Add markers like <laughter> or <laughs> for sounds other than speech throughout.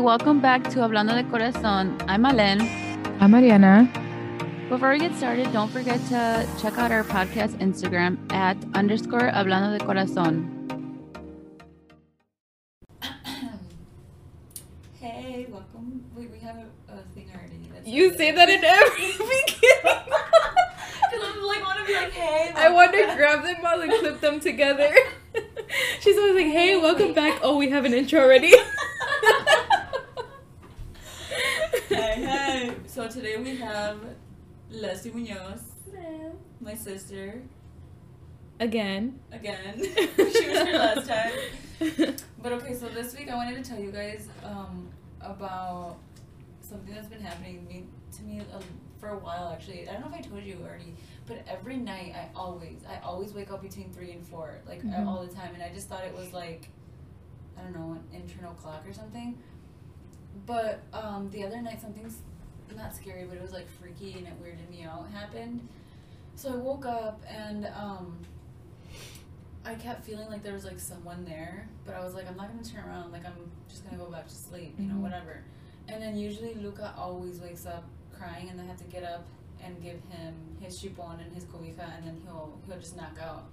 welcome back to Hablando de Corazón. I'm Malen. I'm Mariana. Before we get started, don't forget to check out our podcast Instagram at underscore Hablando de Corazón. <coughs> Hey, welcome. Wait, we have a, a thing already. That's You say that in every <laughs> beginning. Because I'm like, want to be like, hey. I want to grab them all and clip them together. <laughs> She's always like, "Hey, welcome back." Oh, we have an intro already. <laughs> hey, <laughs> hey. So today we have Leslie Munoz, my sister, Again. again. <laughs> <laughs> she was here last time. But okay, so this week I wanted to tell you guys um, about something that's been happening me, to me uh, for a while actually. I don't know if I told you already, but every night I always, I always wake up between three and four, like Mhm. all the time, and I just thought it was like, I don't know, an internal clock or something. But um, the other night something's not scary, but it was like freaky and it weirded me out happened. So I woke up and um, I kept feeling like there was like someone there, but I was like, I'm not gonna turn around. Like I'm just gonna go back to sleep, you know, Mhm. whatever. And then usually Luca always wakes up crying, and I have to get up and give him his chupon and his cobija, and then he'll he'll just knock out.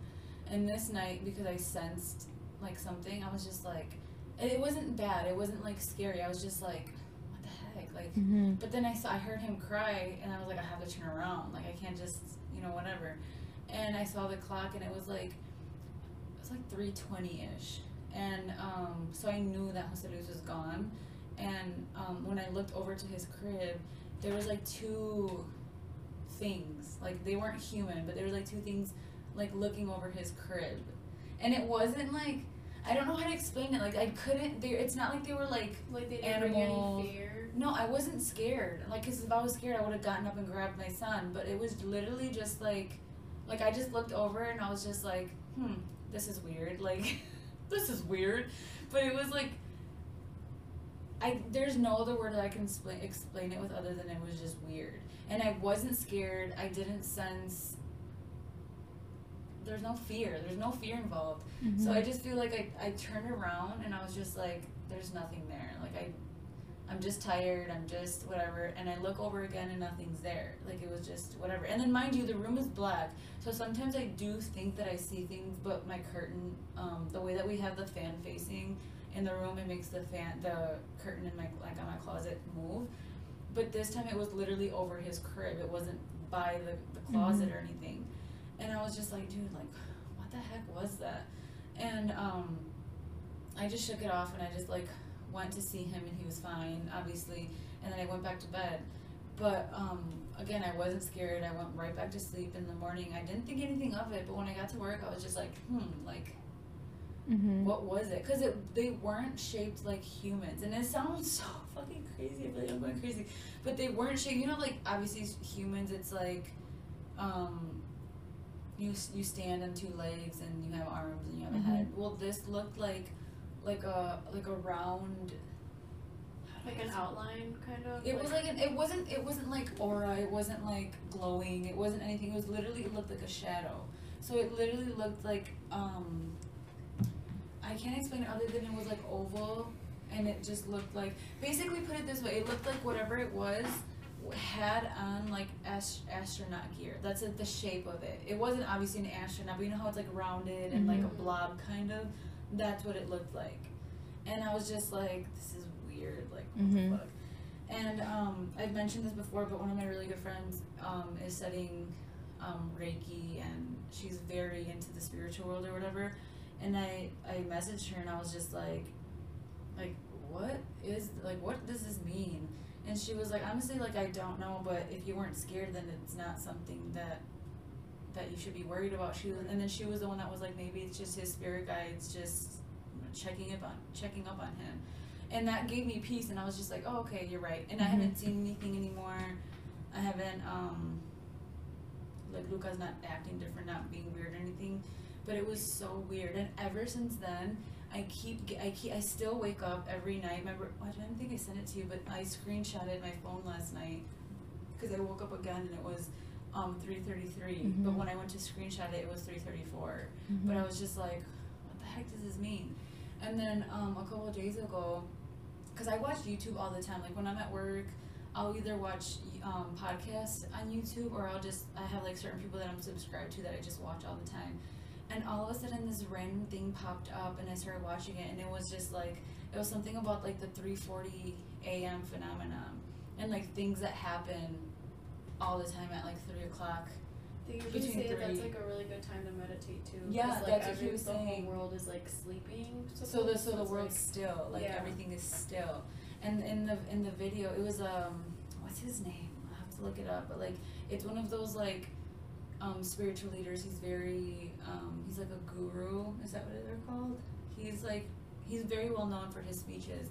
And this night, because I sensed like something, I was just like, it wasn't bad. It wasn't like scary. I was just like, what the heck, like. Mm-hmm. But then I saw, I heard him cry, and I was like, I have to turn around. Like I can't just, you know, whatever. And I saw the clock, and it was like, it was like three twenty ish, and um, so I knew that Jose Luis was gone. And um, when I looked over to his crib, there was like two things. Like they weren't human, but there was like two things, like looking over his crib, and it wasn't like. I don't know how to explain it. Like I couldn't. There, it's not like they were like Like they Animals. any fear. no, I wasn't scared. Like, cause if I was scared, I would have gotten up and grabbed my son. But it was literally just like, like I just looked over and I was just like, hmm, this is weird. <laughs> Like, <laughs> this is weird. But it was like, I there's no other word that I can explain explain it with other than it was just weird. And I wasn't scared. I didn't sense. There's no fear. There's no fear involved. So I just feel like I, I turned around and I was just like, there's nothing there. Like I, I'm just tired. I'm just whatever. And I look over again and nothing's there. Like it was just whatever. And then mind you, the room is black. So sometimes I do think that I see things, but my curtain, um, the way that we have the fan facing in the room, it makes the fan, the curtain in my like on my closet move. But this time it was literally over his crib. It wasn't by the, the closet or anything. And I was just like, dude, like, what the heck was that? And um, I just shook it off and I just like went to see him and he was fine, obviously. And then I went back to bed. But um, again, I wasn't scared. I went right back to sleep in the morning. I didn't think anything of it, but when I got to work, I was just like, hmm, like, Mm-hmm. what was it? Because it, they weren't shaped like humans. And it sounds <laughs> so fucking crazy. I feel like I'm going crazy. But they weren't shaped, you know, like obviously humans, it's like, um, you, you stand on two legs and you have arms and you have Mhm. a head. Well, this looked like, like a, like a round, Like an outline, kind of. it was like an, it wasn't it wasn't like aura. It wasn't like glowing. It wasn't anything. It was literally it looked like a shadow. So it literally looked like um. I can't explain it other than it was like oval, and it just looked like basically put it this way. It looked like whatever it was w- had on like ast- astronaut gear. That's like the shape of it. It wasn't obviously an astronaut, but you know how it's like rounded and like a Mhm. blob kind of. That's what it looked like, and I was just like, this is weird. Like what Mhm. the fuck. And um, I've mentioned this before, but one of my really good friends um, is studying um, Reiki, and she's very into the spiritual world or whatever. And I I messaged her, and I was just like, like what is like what does this mean? And she was like, honestly, like I don't know, but if you weren't scared, then it's not something that that you should be worried about. She was, and then she was the one that was like, maybe it's just his spirit guides just checking up on checking up on him. And that gave me peace and i was just like oh okay you're right. And i Mhm. haven't seen anything anymore. I haven't um like luca's not acting different not being weird or anything. But it was so weird. And ever since then i keep ge- i keep i still wake up every night remember i don't think i sent it to you but i screenshotted my phone last night because i woke up again and it was um 333 but Mhm. when i went to screenshot it it was 334 Mm-hmm. but I was just like, what the heck does this mean? And then um, a couple of days ago, because I watch YouTube all the time. Like when I'm at work, I'll either watch um, podcasts on YouTube or I'll just I have like certain people that I'm subscribed to that I just watch all the time. And all of a sudden, this random thing popped up, and I started watching it, and it was just like it was something about like the 3:40 a.m. phenomenon, and like things that happen all the time at like three o'clock. They usually say that's like a really good time to meditate too. Yeah, like that's what he was the saying. whole world is like sleeping. So the so the world's like- still, like yeah. everything is still. And in the in the video, it was um, what's his name? I have to look it up, but like it's one of those like um spiritual leaders. He's very um he's like a guru. Is that what they're called? He's like he's very well known for his speeches,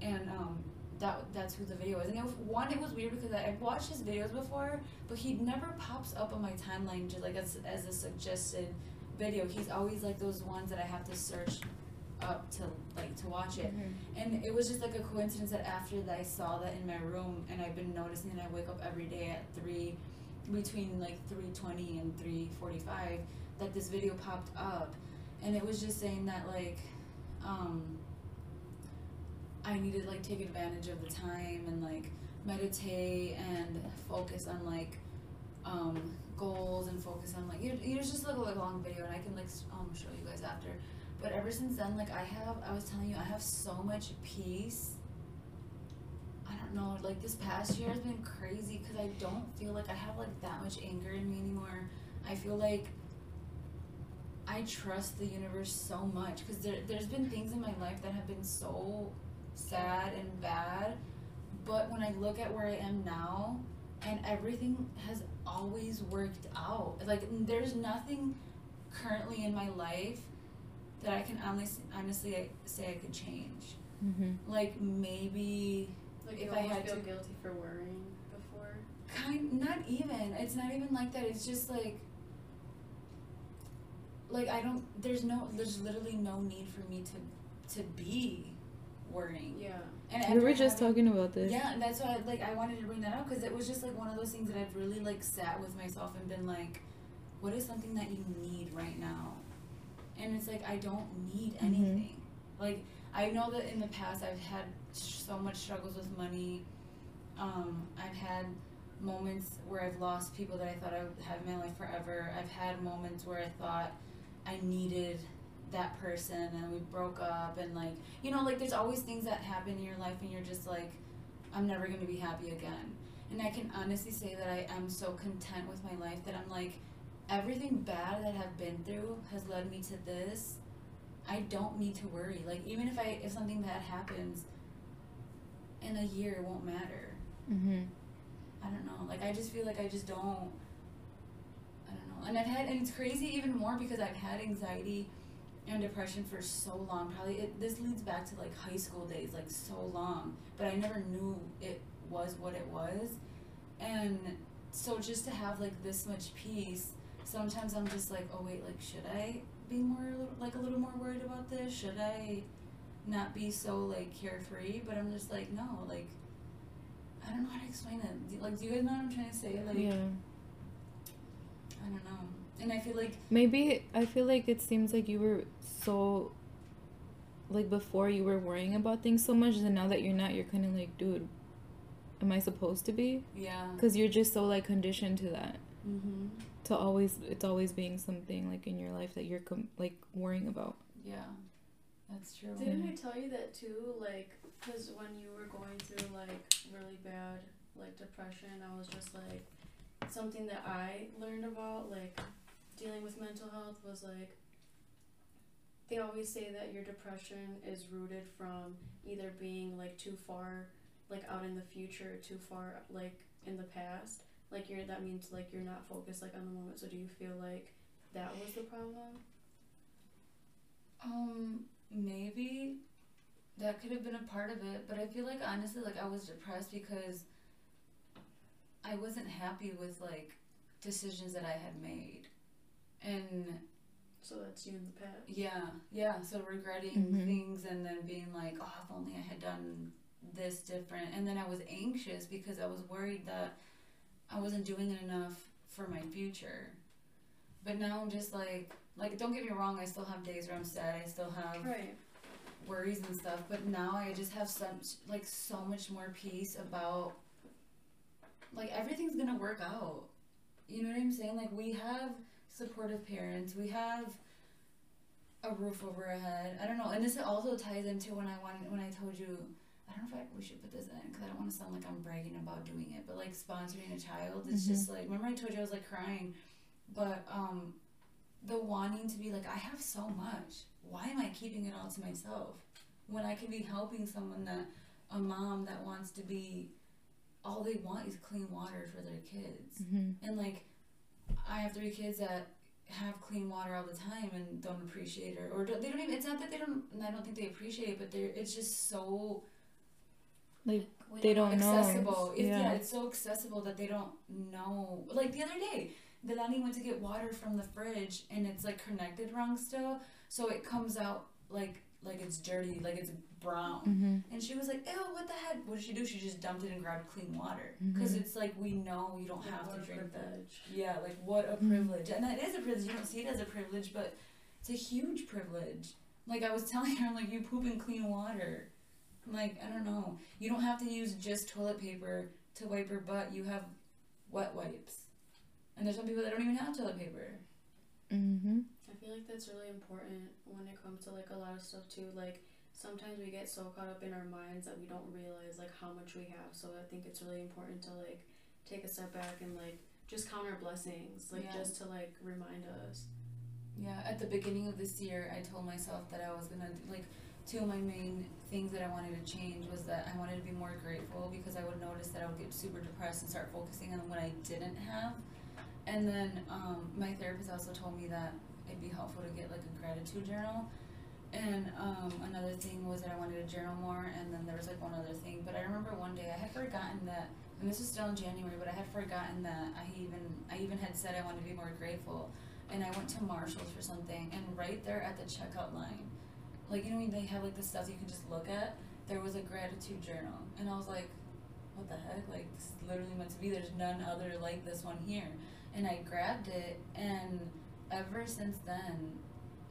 and um that that's who the video is. And it was, one, it was weird because I, I've watched his videos before, but he never pops up on my timeline just like as as a suggested video. He's always like those ones that I have to search up to like to watch it. And it was just like a coincidence that after that I saw that in my room and I've been noticing that I wake up every day at three between like three twenty and three forty five that this video popped up. And it was just saying that like um I need to like take advantage of the time and like meditate and focus on like um goals and focus on like it, it was just like a long video and I can like um show you guys after. But ever since then like I have I was telling you I have so much peace I don't know like this past year has been crazy because I don't feel like I have like that much anger in me anymore I feel like I trust the universe so much because there, there's been things in my life that have been so sad and bad but when I look at where I am now and everything has always worked out like there's nothing currently in my life that I can honestly, honestly say I could change Mm-hmm. like maybe Like if I almost had feel to- guilty for worrying before. kind not even it's not even like that it's just like like i don't there's no there's literally no need for me to to be worrying Yeah. and We were just having- talking about this. yeah and that's why I, like i wanted to bring that up because it was just like one of those things that i've really like sat with myself and been like what is something that you need right now and it's like i don't need Mhm. anything like i know that in the past i've had so much struggles with money. Um, i've had moments where i've lost people that i thought i would have in my life forever. I've had moments where i thought i needed that person and we broke up and like you know like there's always things that happen in your life and you're just like i'm never going to be happy again. And i can honestly say that i am so content with my life that i'm like everything bad that i've been through has led me to this. I don't need to worry. Like even if i if something bad happens in a year it won't matter Mm-hmm. I don't know. Like I just feel like I just don't. I don't know. And I've had, and it's crazy even more because I've had anxiety and depression for so long. Probably it, this leads back to like high school days, like so long. But I never knew it was what it was, and so just to have like this much peace. Sometimes I'm just like, oh wait, like should I be more like a little more worried about this? Should I not be so like carefree? But I'm just like, no, like I don't know how to explain it. Like, do you guys know what I'm trying to say? Like, yeah. I don't know. And I feel like, Maybe I feel like it seems like you were so like before you were worrying about things so much and now that you're not you're kind of like dude am I supposed to be yeah. cuz you're just so like conditioned to that Mm-hmm. to always it's always being something like in your life that you're com- like worrying about Yeah. That's true. Didn't I tell you that too? Like, because when you were going through like really bad like depression, I was just like something that I learned about like dealing with mental health was like they always say that your depression is rooted from either being like too far like out in the future, too far like in the past. Like you're that means like you're not focused like on the moment. So do you feel like that was the problem? Um, maybe that could have been a part of it, but I feel like honestly, like I was depressed because I wasn't happy with like decisions that I had made, and So that's you in the past. yeah, yeah. So regretting Mhm. things and then being like, oh, if only I had done this different, and then I was anxious because I was worried that I wasn't doing enough for my future. But now I'm just like, like don't get me wrong, I still have days where I'm sad. I still have Right. worries and stuff. But now I just have such like so much more peace about like everything's gonna work out. You know what I'm saying? Like we have supportive parents. We have a roof over our head. I don't know, and this also ties into when I wanted when I told you. I don't know if I, we should put this in because I don't want to sound like I'm bragging about doing it, but like sponsoring a child, it's just like remember I told you I was like crying, but um, the wanting to be like I have so much. Why am I keeping it all to myself when I can be helping someone that a mom that wants to be all they want is clean water for their kids Mhm. and like I have three kids that have clean water all the time and don't appreciate it or don't, they don't even it's not that they don't and I don't think they appreciate it but they're it's just so Like they don't know. accessible it's, yeah. Yeah. it's so accessible that they don't know like the other day Delani went to get water from the fridge and it's like connected wrong still so it comes out like like it's dirty like it's brown Mhm. and she was like, "Ew, what the heck?" What did she do? She just dumped it and grabbed clean water because Mhm. it's like we know you don't Yeah, have what to drink that. Yeah, like what a Mhm. privilege, and that is a privilege. You don't see it as a privilege, but it's a huge privilege. Like I was <laughs> telling her, I'm like you poop in clean water. I'm like I don't know. You don't have to use just toilet paper to wipe your butt. You have wet wipes, and there's some people that don't even have toilet paper. Mhm. I feel like that's really important when it comes to like a lot of stuff too. Like sometimes we get so caught up in our minds that we don't realize like how much we have. So I think it's really important to like take a step back and like just count our blessings, like Yeah. just to like remind us. Yeah, at the beginning of this year, I told myself that I was gonna like two of my main things that I wanted to change was that I wanted to be more grateful because I would notice that I would get super depressed and start focusing on what I didn't have. And then um, my therapist also told me that it'd be helpful to get like a gratitude journal. And um, another thing was that I wanted to journal more. And then there was like one other thing, but I remember one day I had forgotten that, and this was still in January, but I had forgotten that I even I even had said I wanted to be more grateful and I went to Marshalls for something, and right there at the checkout line, like you know when they have like the stuff you can just look at, there was a gratitude journal, and I was like, what the heck? Like this is literally meant to be. There's none other like this one here, and I grabbed it, and ever since then,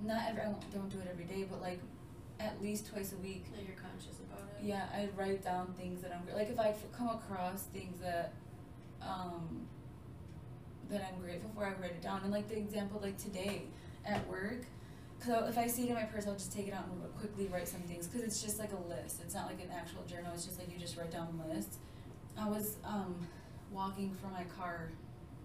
not every I don't do it every day, but like at least twice a week, That you're conscious about it. yeah, I write down things that I'm like if I come across things that um that I'm grateful for, I write it down. And like the example like today at work, cause if I see it in my purse, I'll just take it out and quickly write some things because it's just like a list. It's not like an actual journal. It's just like you just write down lists. I was um walking from my car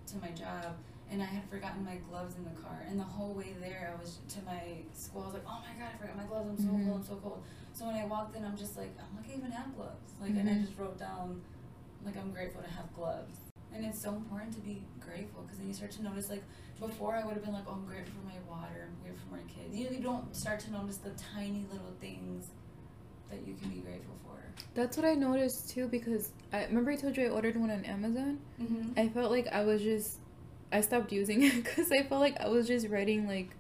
to my job. And I had forgotten my gloves in the car, and the whole way there, I was to my school. I was like, "Oh my god, I forgot my gloves! I'm so Mhm. cold! I'm so cold!" So when I walked in, I'm just like, I'm like, I even have gloves. Like, and I Mhm. just wrote down, like, I'm grateful to have gloves. And it's so important to be grateful because then you start to notice, like, before I would have been like, oh, I'm grateful for my water, I'm grateful for my kids. You, know, you don't start to notice the tiny little things that you can be grateful for. That's what I noticed too because I remember I told you I ordered one on Amazon. Mm-hmm. I felt like I was just I stopped using <laughs> it because I felt like I was just writing like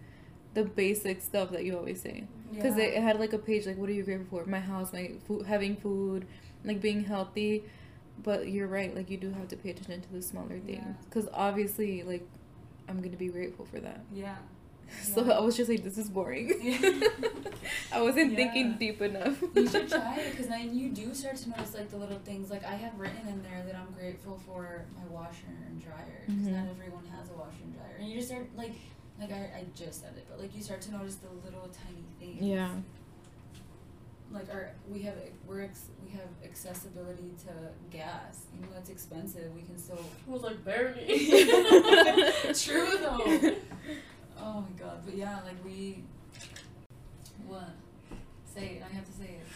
the basic stuff that you always say. Because it had like a page like what are you grateful for? My house, my food, having food, like being healthy. But you're right, like you do have to pay attention to the smaller things. Yeah. Because obviously, like I'm gonna be grateful for that. Yeah. So I was just like, this is boring. Yeah. <laughs> I wasn't Yeah. thinking deep enough. you should <laughs> try it because then you do start to notice like the little things. Like I have written in there that I'm grateful for my washer and dryer because Mhm. not everyone has a washer and dryer, and you just start like, like I, I just said it, but like you start to notice the little tiny things. Yeah. Like our we have we're ex, we have accessibility to gas. Even though it's expensive, we can still. I was like barely. <laughs> True though. Oh my god, but yeah, like we. What? Say it. I have to say it.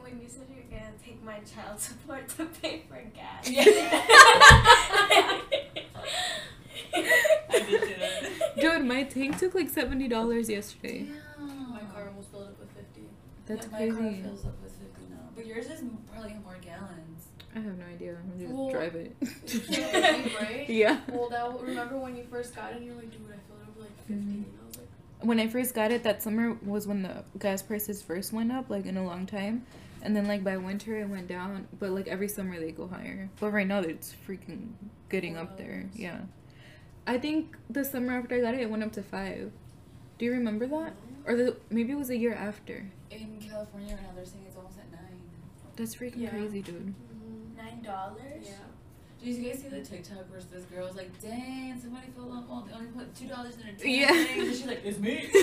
When you said you're gonna take my child <laughs> support to pay for gas. <laughs> I did that. Dude, my tank took like seventy dollars yesterday. My car almost filled up with fifty. That's yeah, My car fills up with 50 now. But yours is probably more gallons. I have no idea. I'm just Well- drive it. right? <laughs> yeah. Well, that remember when you first got it, and you're like, dude, I filled up like 50 and I was like, When I first got it, that summer was when the gas prices first went up, like in a long time. And then like by winter it went down, but like every summer they go higher. But right now it's freaking getting up there. Yeah. I think the summer after I got it, it went up to five. Do you remember that? Or the maybe it was a year after. in California right now, they're saying it's almost at nine. That's freaking Yeah. crazy, dude. Nine dollars? Yeah. Did you guys see the TikTok where this girl was like, "Dang, somebody filled up. Well, they only put two dollars in a drink." Yeah. And she's like, "It's me." <laughs>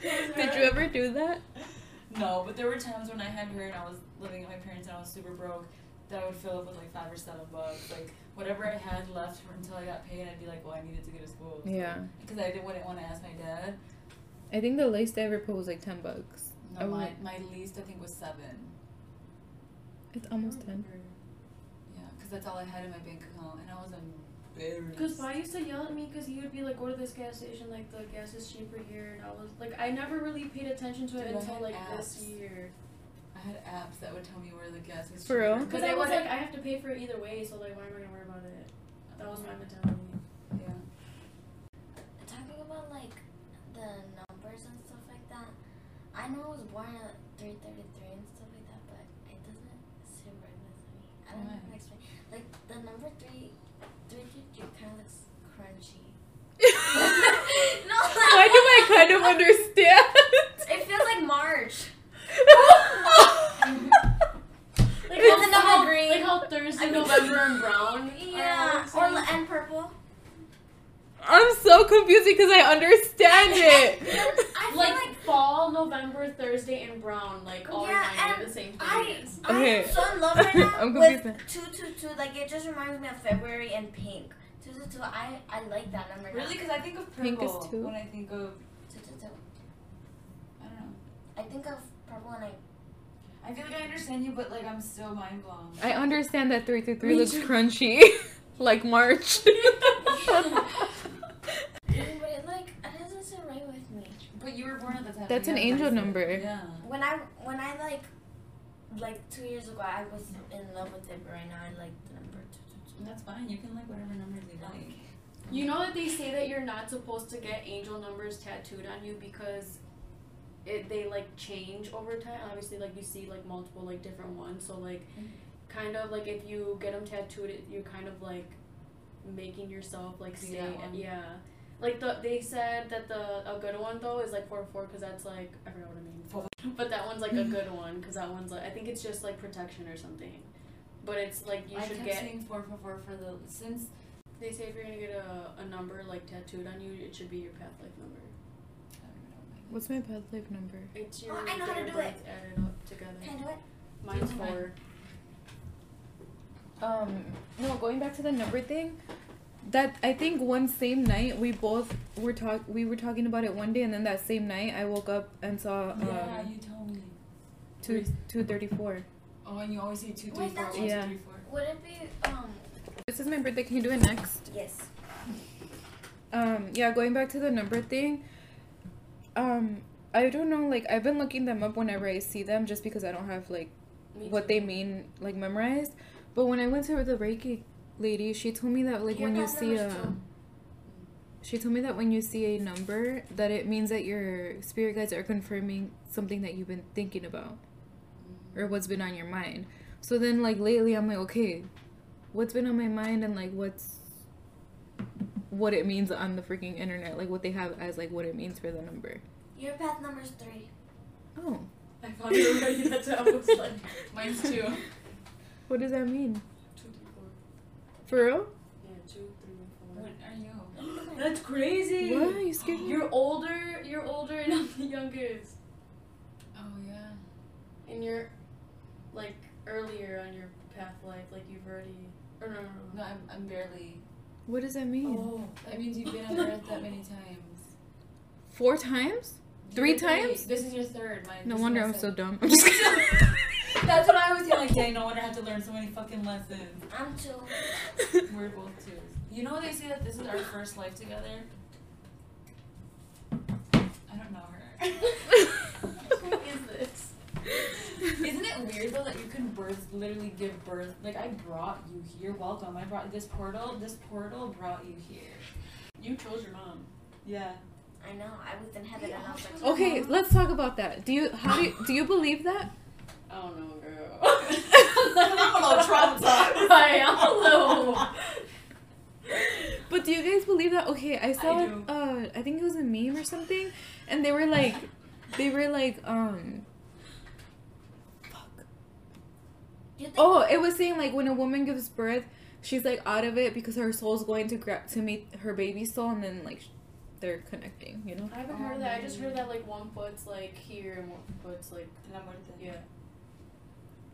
<laughs> Did you ever do that? No, but there were times when I had her and I was living at my parents and I was super broke that I would fill up with like five or seven bucks, like whatever I had left until I got paid. I'd be like, "Well, I needed to go to school." Yeah. Because I didn't wouldn't want to ask my dad. I think the least I ever put was like ten bucks. No, my my least I think was seven. It's almost ten. Yeah, because that's all I had in my bank account, and I was embarrassed. Because Pa used to yell at me because he would be like, go to this gas station, like the gas is cheaper here. And I was like, I never really paid attention to it Dude, until had like this year. I had apps that would tell me where the gas was. For real? Because I was like, I have to pay for it either way, so like, why am I gonna worry about it? That was my mentality. Yeah. Talking about like the numbers and stuff like that. I know I was born at three thirty three and stuff like that, but it doesn't sit right with me. I don't know how to Why? explain. Like the number three, three three kind of looks crunchy. <laughs> no, Why do I kind of understand? It feels like March. <laughs> Like With how, the number green. like how Thursday, I mean- November, and brown. <laughs> Yeah, or and purple. I'm so confused because I understand <laughs> it. I feel like, like fall, November, Thursday, and brown, like all Yeah, reminding me and of the same I, things. Okay. I'm so in love <laughs> right now I'm with confused two two two. Like it just reminds me of February and pink. Two two two. I I like that number. Really? Because I think of purple Pink is two? when I think of Two two two. I don't know. I think of purple and I. I feel like I understand you, but like I'm still mind blown. I understand that three three three three looks too. crunchy, <laughs> like March. But it like it doesn't sit right with me. But you were born at the time. That's you an angel nicer- number. Yeah. When I when I like like two years ago I was in love with it, but right now I like the number two two two. That's fine. You can like whatever numbers you like. You know that they say that you're not supposed to get angel numbers tattooed on you because it they like change over time. Obviously, like you see like multiple like different ones. So like, mm-hmm. kind of like if you get them tattooed, you're kind of like making yourself like stay. that one. Yeah, like the they said that the a good one though is like four four because that's like I forgot what I mean. <laughs> But that one's like a <laughs> good one because that one's like I think it's just like protection or something. But it's like you I should kept get saying four four four for the since They say if you're gonna get a, a number like tattooed on you, it should be your path life number. I don't even know what my- What's my bad life number? It's your Oh, I know how to date of do it. birth added up together. Can I do it? Mine's Do mine. four. Um, no, going back to the number thing. That I think one same night we both were talk we were talking about it one day and then that same night I woke up and saw um yeah, you told me. two two thirty four. Oh, and you always say two three Wait, four that's- one two Yeah. Would it be um? This is my birthday. Can you do it next? Yes. Um, yeah, going back to the number thing. Um, I don't know. Like I've been looking them up whenever I see them, just because I don't have like what they mean like memorized. But when I went to the Reiki lady, she told me that like when you see a she told me that when you see a number that it means that your spirit guides are confirming something that you've been thinking about or what's been on your mind. So then like lately I'm like, okay, what's been on my mind and like what's what it means on the freaking internet, like what they have as like what it means for the number. Your path number's three. Oh. I found it already. That's what I was like. Mine's two. <laughs> What does that mean? Two, three, four. For real? Yeah, two, three, four. What are you? <gasps> That's crazy. What? you scared? You're older. You're older, and I'm <laughs> the youngest. Oh yeah. And you're like earlier on your path life. Like you've already. Or no, no, No, I'm I'm barely. What does that mean? Oh. That means you've been on Earth that many times. Four times? Three You're times? This is your third. My, No this is wonder my I'm so second. dumb. <laughs> <laughs> I'm just kidding. That's what I was saying. Like, dang, no wonder I have to learn so many fucking lessons. I'm two. <laughs> We're both twos. You know they say that this is our first life together. I don't know her. <laughs> Who is this? Isn't it weird though that you can birth, literally give birth? Like I brought you here. Welcome. I brought this portal. This portal brought you here. You chose your mom. Yeah. I know. I was in heaven and I was like, okay, let's talk about that. Do you how do you, do you believe that? I don't know, girl. I'm a little traumatized. <laughs> right, I'm a little. But But do you guys believe that? Okay, I saw I do. Uh, I think it was a meme or something, and they were like, they were like, um. Fuck. Do you think Oh, it was saying like when a woman gives birth, she's like out of it because her soul's going to grab to meet her baby soul, and then like they're connecting. You know. I haven't heard of that. I just heard that like one foot's like here and one foot's like La muerte. yeah.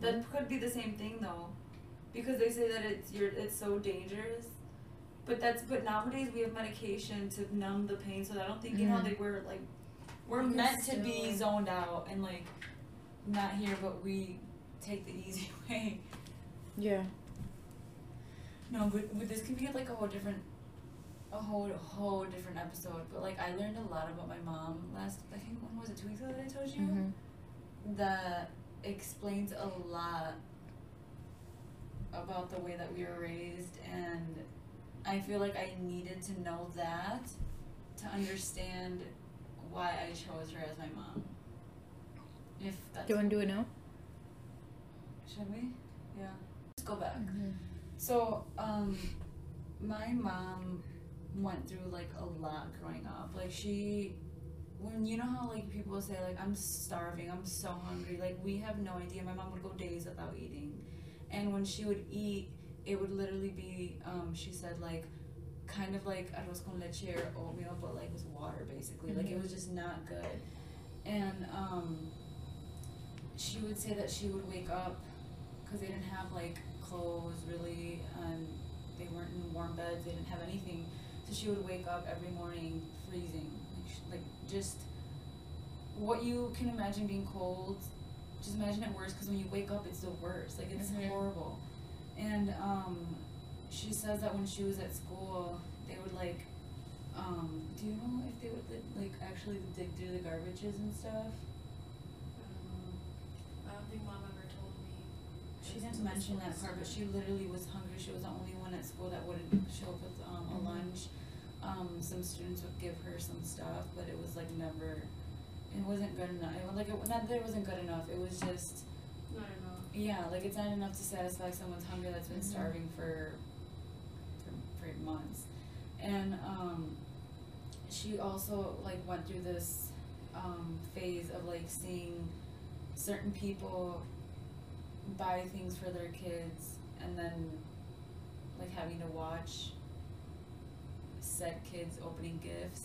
That could be the same thing though, because they say that it's you're it's so dangerous. But that's but nowadays we have medication to numb the pain, so I don't think you know Mhm. like we're like we're You can meant to be still- zoned out and like not here, but we take the <laughs> easy way. Yeah. No, but, but this could be like a whole different, a whole whole different episode. But like I learned a lot about my mom last. I think when was it two weeks ago that I told you Mhm. that explains a lot about the way that we were raised, and I feel like I needed to know that to understand why I chose her as my mom. If that's Do you want to do it now? should we? Yeah. Let's go back. So, um, my mom went through like a lot growing up. Like she, when you know how like people say like I'm starving, I'm so hungry. Like we have no idea. My mom would go days without eating, and when she would eat, it would literally be, um, she said like, kind of like arroz con leche or oatmeal, but like with water basically. Like it was just not good, and um, she would say that she would wake up because they didn't have like clothes really and they weren't in warm beds they didn't have anything so she would wake up every morning freezing like, just what you can imagine being cold just imagine it worse because when you wake up it's the worst like it's Mhm. horrible and um she says that when she was at school they would like um do you know if they would like actually dig through the garbages and stuff I don't. I don't think mom ever told me. She didn't mention that part, but she literally was hungry. She was the only one at school that wouldn't show up with um, a Mhm. lunch. Um, some students would give her some stuff, but it was like never. It wasn't good enough. It, was like it, not that it wasn't good enough. It was just Not enough. yeah, like it's not enough to satisfy someone's hunger that's been Mhm. starving for, for for months, and um, she also like went through this um, phase of like seeing certain people buy things for their kids and then like having to watch said kids opening gifts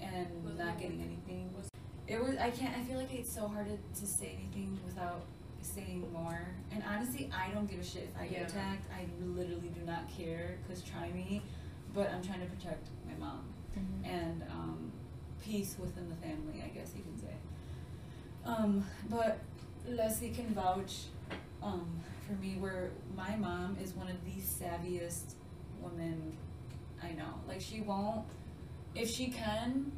and Was not it- getting anything. was- It was I can't I feel like it's so hard to, to say anything without saying more. And honestly, I don't give a shit if I get Yeah. attacked. I literally do not care cuz try me, but I'm trying to protect my mom and um, peace within the family, I guess you can say. Um, but Leslie can vouch um, for me where my mom is one of the savviest women I know. Like she won't, if she can,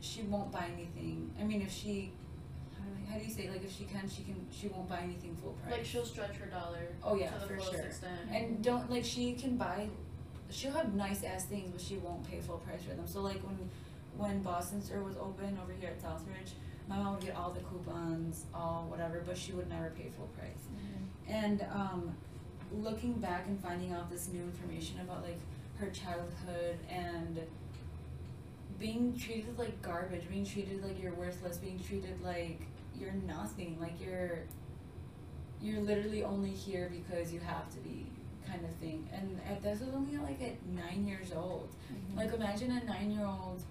she won't buy anything. I mean, if she, how do, I, how do you say? Like if she can, she can. She won't buy anything full price. Like she'll stretch her dollar Oh yeah, to the for sure. extent. And don't like she can buy she'll have nice ass things but she won't pay full price for them. So like when when Boston Store was open over here at Southridge, my mom would get all the coupons, all whatever, but she would never pay full price. And um looking back and finding out this new information about like her childhood and being treated like garbage, being treated like you're worthless, being treated like you're nothing, like you're you're literally only here because you have to be kind of thing. And at this was only like at nine years old. Like imagine a nine year old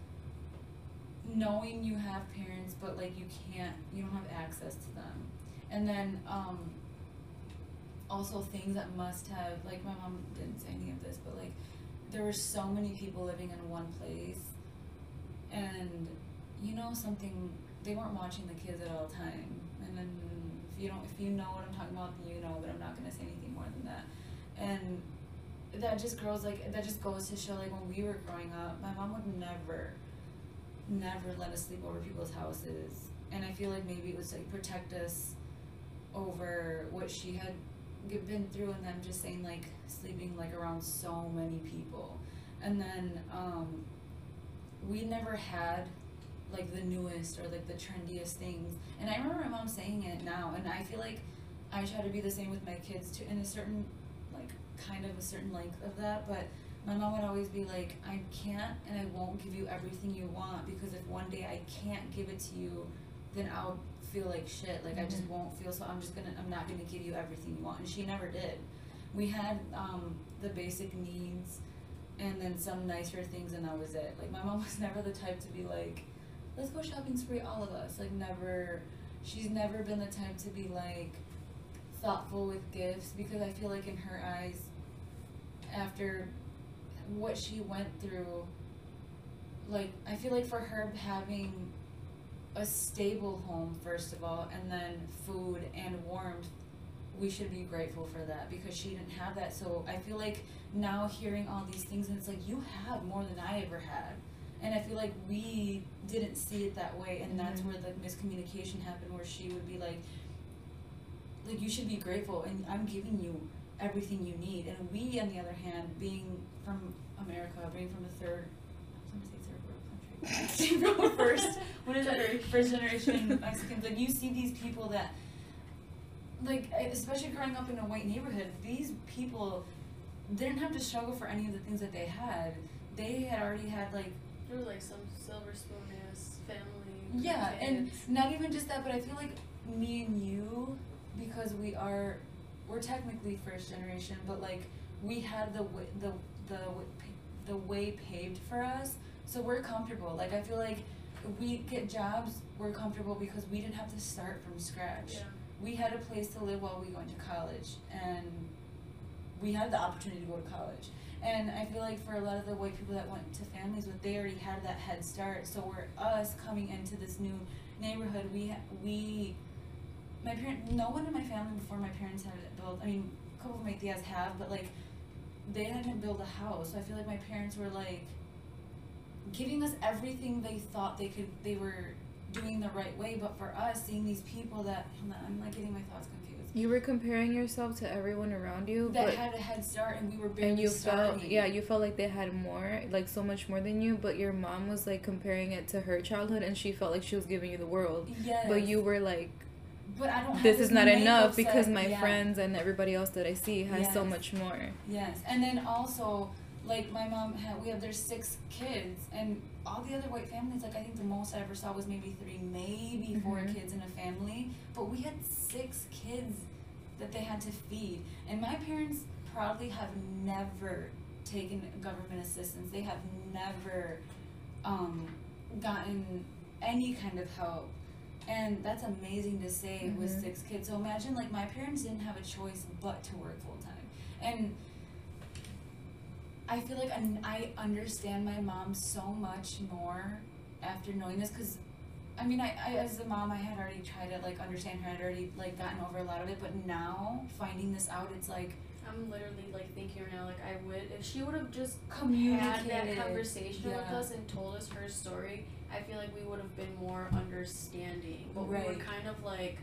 knowing you have parents but like you can't you don't have access to them. And then um also things that must have like my mom didn't say any of this, but like there were so many people living in one place and you know something they weren't watching the kids at all time. And then if you don't if you know what I'm talking about then you know, but I'm not gonna say anything more than that. And that just grows like that just goes to show like when we were growing up, my mom would never never let us sleep over people's houses. And I feel like maybe it was like protect us over what she had been through and them just saying like sleeping like around so many people. And then um we never had like the newest or like the trendiest things. And I remember my mom saying it now and I feel like I try to be the same with my kids too in a certain like kind of a certain length of that, but my mom would always be like, I can't and I won't give you everything you want because if one day I can't give it to you, then I'll feel like shit. Like I just won't feel so. I'm just gonna. I'm not gonna give you everything you want. And she never did. We had um, the basic needs, and then some nicer things, and that was it. Like my mom <laughs> was never the type to be like, let's go shopping spree, all of us. Like never. She's never been the type to be like thoughtful with gifts because I feel like in her eyes, after what she went through, like I feel like for her having a stable home first of all and then food and warmth we should be grateful for that because she didn't have that. So i feel like now hearing all these things and it's like you have more than i ever had. And i feel like we didn't see it that way and that's mm-hmm. where the miscommunication happened where she would be like like you should be grateful and i'm giving you everything you need. And we on the other hand being from america being from a third I was gonna say third world country. Being from a first, what is it? First generation Mexicans. Like you see these people that, like especially growing up in a white neighborhood, these people didn't have to struggle for any of the things that they had. They had already had like There was like some silver spoon ass family. yeah, and not even just that, but I feel like me and you, because we are, we're technically first generation, but like we had the way, the the the way paved for us, so we're comfortable. Like I feel like we get jobs, we're comfortable because we didn't have to start from scratch. yeah. We had a place to live while we went to college, and we had the opportunity to go to college. And I feel like for a lot of the white people that went to families with, they already had that head start. So we're us coming into this new neighborhood. We we, my parent, no one in my family before my parents had built. I mean, a couple of my tias have, but like, they hadn't built a house. So I feel like my parents were like, giving us everything they thought they could. They were doing the right way. But for us, seeing these people that on, I'm like getting my thoughts confused. You were comparing yourself to everyone around you, That had a head start, and we were barely and you starting. felt yeah, you felt like they had more, like so much more than you. But your mom was like comparing it to her childhood, and she felt like she was giving you the world. Yes. But you were like, But I don't. Have this is not enough set. because my Yeah. friends and everybody else that I see has so much more. Yes, and then also, like my mom had, we have there's six kids, and all the other white families, like I think the most I ever saw was maybe three, maybe 4 Mhm. kids in a family, but we had six kids that they had to feed, and my parents proudly have never taken government assistance. They have never um, gotten any kind of help. And that's amazing to say with Mhm. six kids. So imagine like my parents didn't have a choice but to work full time. And I feel like I, I understand my mom so much more after knowing this because I mean, I, I as a mom, I had already tried to like understand her. I'd already like gotten over a lot of it, but now finding this out, it's like I'm literally like thinking right now, like I would if she would have just had that conversation with us and told us her story, I feel like we would have been more understanding. But we were kind of like,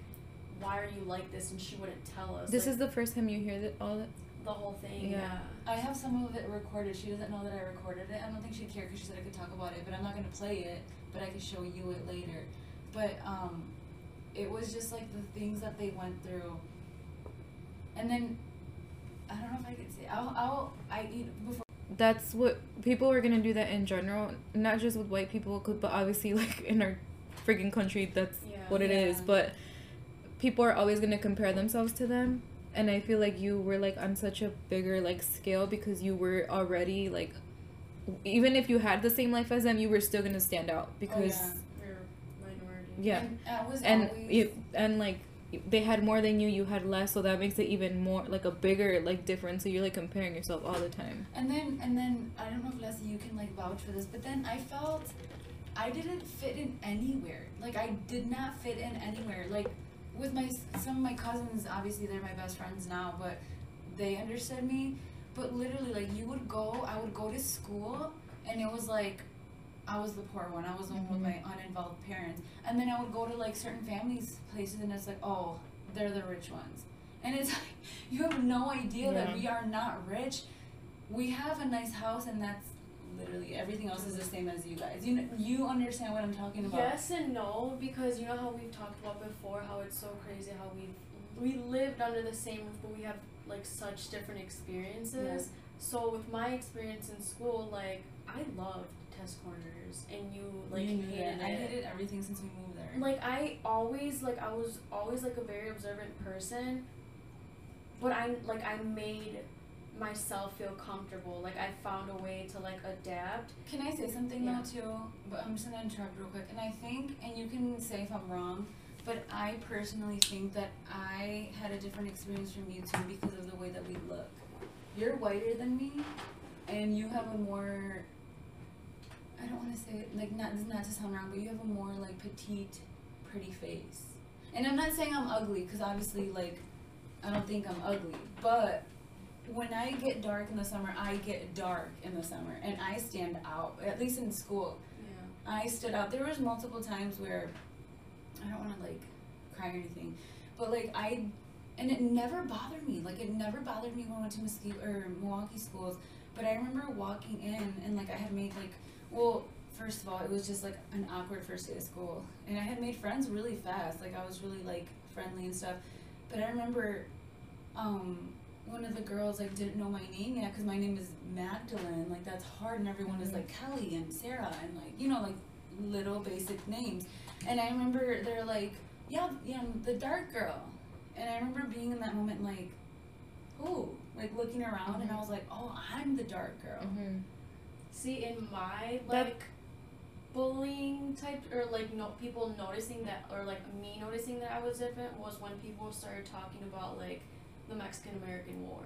why are you like this? And she wouldn't tell us. This like, is the first time you hear that all that. The whole thing. Yeah. I have some of it recorded. She doesn't know that I recorded it. I don't think she'd care because she said I could talk about it, but I'm not gonna play it. But I could show you it later. But um, it was just like the things that they went through, and then I don't know if I could say. I'll I'll I eat before. That's what people are gonna do that in general, not just with white people, but obviously <laughs> like in our freaking country, that's Yeah. what it is. Yeah. But people are always gonna compare themselves to them, and I feel like you were like on such a bigger like scale because you were already like, even if you had the same life as them, you were still gonna stand out oh, because oh, You're minority. yeah, And and always. you and like they had more than you, you had less, so that makes it even more like a bigger like difference. So you're like comparing yourself all the time. And then and then I don't know if Leslie you can like vouch for this, but then I felt I didn't fit in anywhere. Like I did not fit in anywhere. Like with my some of my cousins, obviously they're my best friends now, but they understood me. But literally, like you would go, I would go to school, and it was like I was the poor one. I was the one with Mhm. my uninvolved parents. And then I would go to like certain families places, and it's like, oh, they're the rich ones. And it's <laughs> like you have no idea that we are not rich. We have a nice house, and that's literally everything else is the same as you guys. You know, you understand what I'm talking about? Yes and no, because you know how we've talked about before, how it's so crazy how we we lived under the same roof, but we have like such different experiences. so with my experience in school, like I loved test corners, and you like you hated that. I hated everything since we moved there. Like I always like I was always like a very observant person, but I like I made myself feel comfortable. Like I found a way to like adapt. Can I say something Yeah. though too? But I'm just gonna interrupt real quick. And I think, and you can say if I'm wrong, but I personally think that I had a different experience from you too because of the way that we look. You're whiter than me, and you have a more. I don't want to say it like not this not to sound wrong, but you have a more like petite, pretty face. And I'm not saying I'm ugly because obviously like I don't think I'm ugly, but when I get dark in the summer, I get dark in the summer, and I stand out. At least in school, Yeah. I stood out. There was multiple times where I don't want to like cry or anything, but like I, and it never bothered me. Like it never bothered me when I went to Muskego or Milwaukee schools. But I remember walking in and like I had made like, well, first of all, it was just like an awkward first day of school, and I had made friends really fast. Like I was really like friendly and stuff. But I remember, um, one of the girls like didn't know my name yet because my name is Magdalene. Like that's hard, and everyone is like Kelly and Sarah and like you know like little basic names. And I remember they're like, yeah, yeah, I'm the dark girl. And I remember being in that moment like, oh, Like looking around, and I was like, oh, I'm the dark girl. Mm-hmm. See, in my That- like bullying type, or like no people noticing that, or like me noticing that I was different, was when people started talking about like the Mexican American War.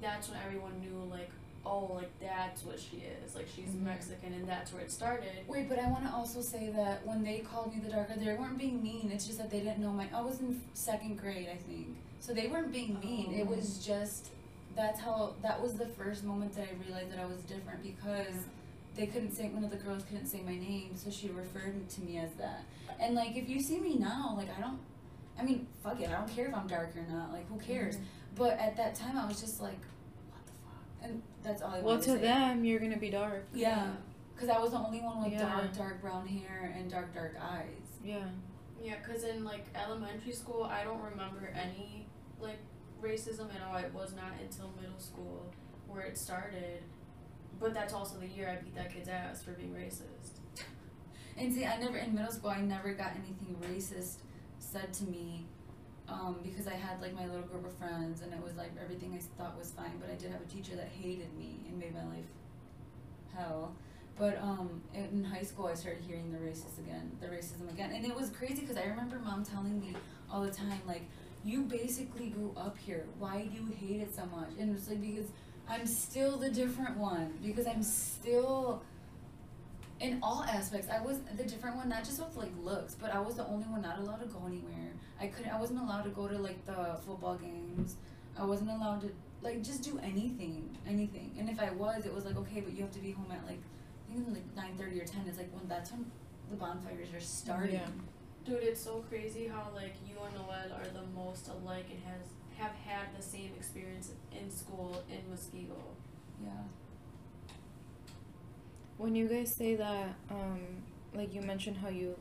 That's when everyone knew like, oh, like that's what she is. Like she's Mhm. Mexican, and that's where it started. Wait, but I want to also say that when they called me the darker, they weren't being mean. It's just that they didn't know my. I was in second grade, I think. So they weren't being mean. It was just that's how that was the first moment that I realized that I was different because they couldn't say one of the girls couldn't say my name, so she referred to me as that. And like if you see me now, like I don't. I mean, fuck it. I don't care if I'm dark or not. Like who cares? But at that time, I was just like, what the fuck? And that's all I Well, wanted to to them, you're gonna be dark. Yeah. Because I was the only one with Yeah. dark, dark brown hair and dark, dark eyes. Yeah. Yeah, cause in like elementary school, I don't remember any like racism at all. It was not until middle school where it started. But that's also the year I beat that kid's ass for being racist. <laughs> And see, I never, in middle school, I never got anything racist said to me um, because I had like my little group of friends and it was like everything I thought was fine. But I did have a teacher that hated me and made my life hell. But um, in high school, I started hearing the racism again, the racism again, and it was crazy because I remember mom telling me all the time, like, "You basically grew up here. Why do you hate it so much?" And it's like because I'm still the different one because I'm still in all aspects. I was the different one, not just with like looks, but I was the only one not allowed to go anywhere. I couldn't. I wasn't allowed to go to like the football games. I wasn't allowed to like just do anything, anything. And if I was, it was like okay, but you have to be home at like I think it was like nine thirty or ten. It's like when that's when the bonfires are starting. Yeah. Dude, it's so crazy how like you and Noel are the most alike and has have had the same experience in school in Muskego. Yeah. When you guys say that, um, like you mentioned how you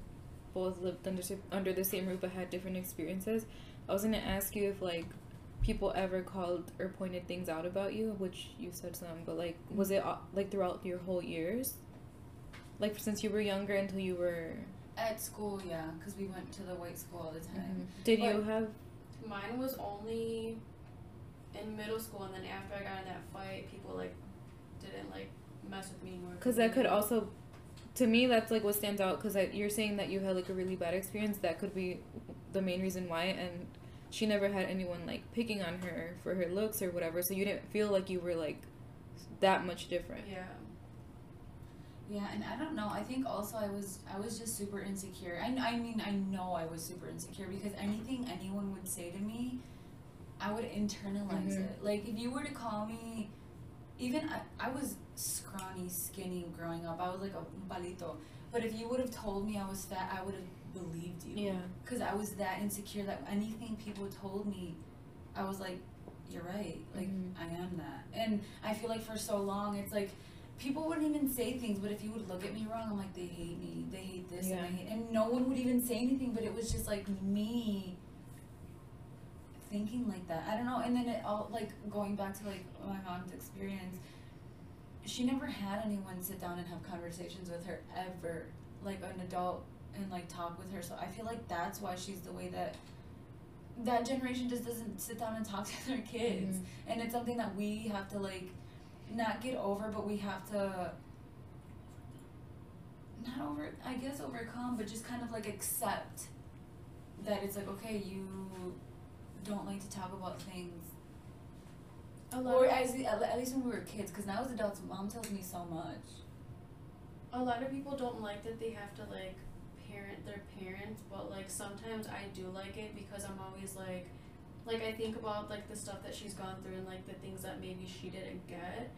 both lived under under the same roof but had different experiences, I was gonna ask you if like people ever called or pointed things out about you, which you said some, but like was it like throughout your whole years, like since you were younger until you were? At school, yeah, because we went to the white school all the time. Did you have? Mine was only in middle school, and then after I got in that fight, people like didn't like mess with me anymore. Because that could also, to me, that's like what stands out. Because you're saying that you had like a really bad experience. That could be the main reason why. And she never had anyone like picking on her for her looks or whatever. So you didn't feel like you were like that much different. Yeah. Yeah, and I don't know. I think also I was I was just super insecure. I, I mean I know I was super insecure because anything anyone would say to me, I would internalize Mhm. it. Like if you were to call me, even I, I was scrawny, skinny growing up. I was like a palito. But if you would have told me I was fat, I would have believed you. Yeah. Because I was that insecure that anything people told me, I was like, you're right. Like, Mhm. I am that. And I feel like for so long, it's like, people wouldn't even say things, but if you would look at me wrong, I'm like, they hate me. They hate this. Yeah. And, hate, and no one would even say anything, but it was just like me thinking like that. I don't know. And then it all like going back to like my mom's experience. She never had anyone sit down and have conversations with her ever, like an adult and like talk with her. So I feel like that's why she's the way that that generation just doesn't sit down and talk <laughs> to their kids. Mhm. And it's something that we have to like not get over, but we have to not over I guess overcome, but just kind of like accept that it's like okay, you don't like to talk about things. A lot Or of, as at least when we were kids, because now as adults, mom tells me so much. a lot of people don't like that they have to like parent their parents, but like sometimes I do like it because I'm always like like I think about like the stuff that she's gone through and like the things that maybe she didn't get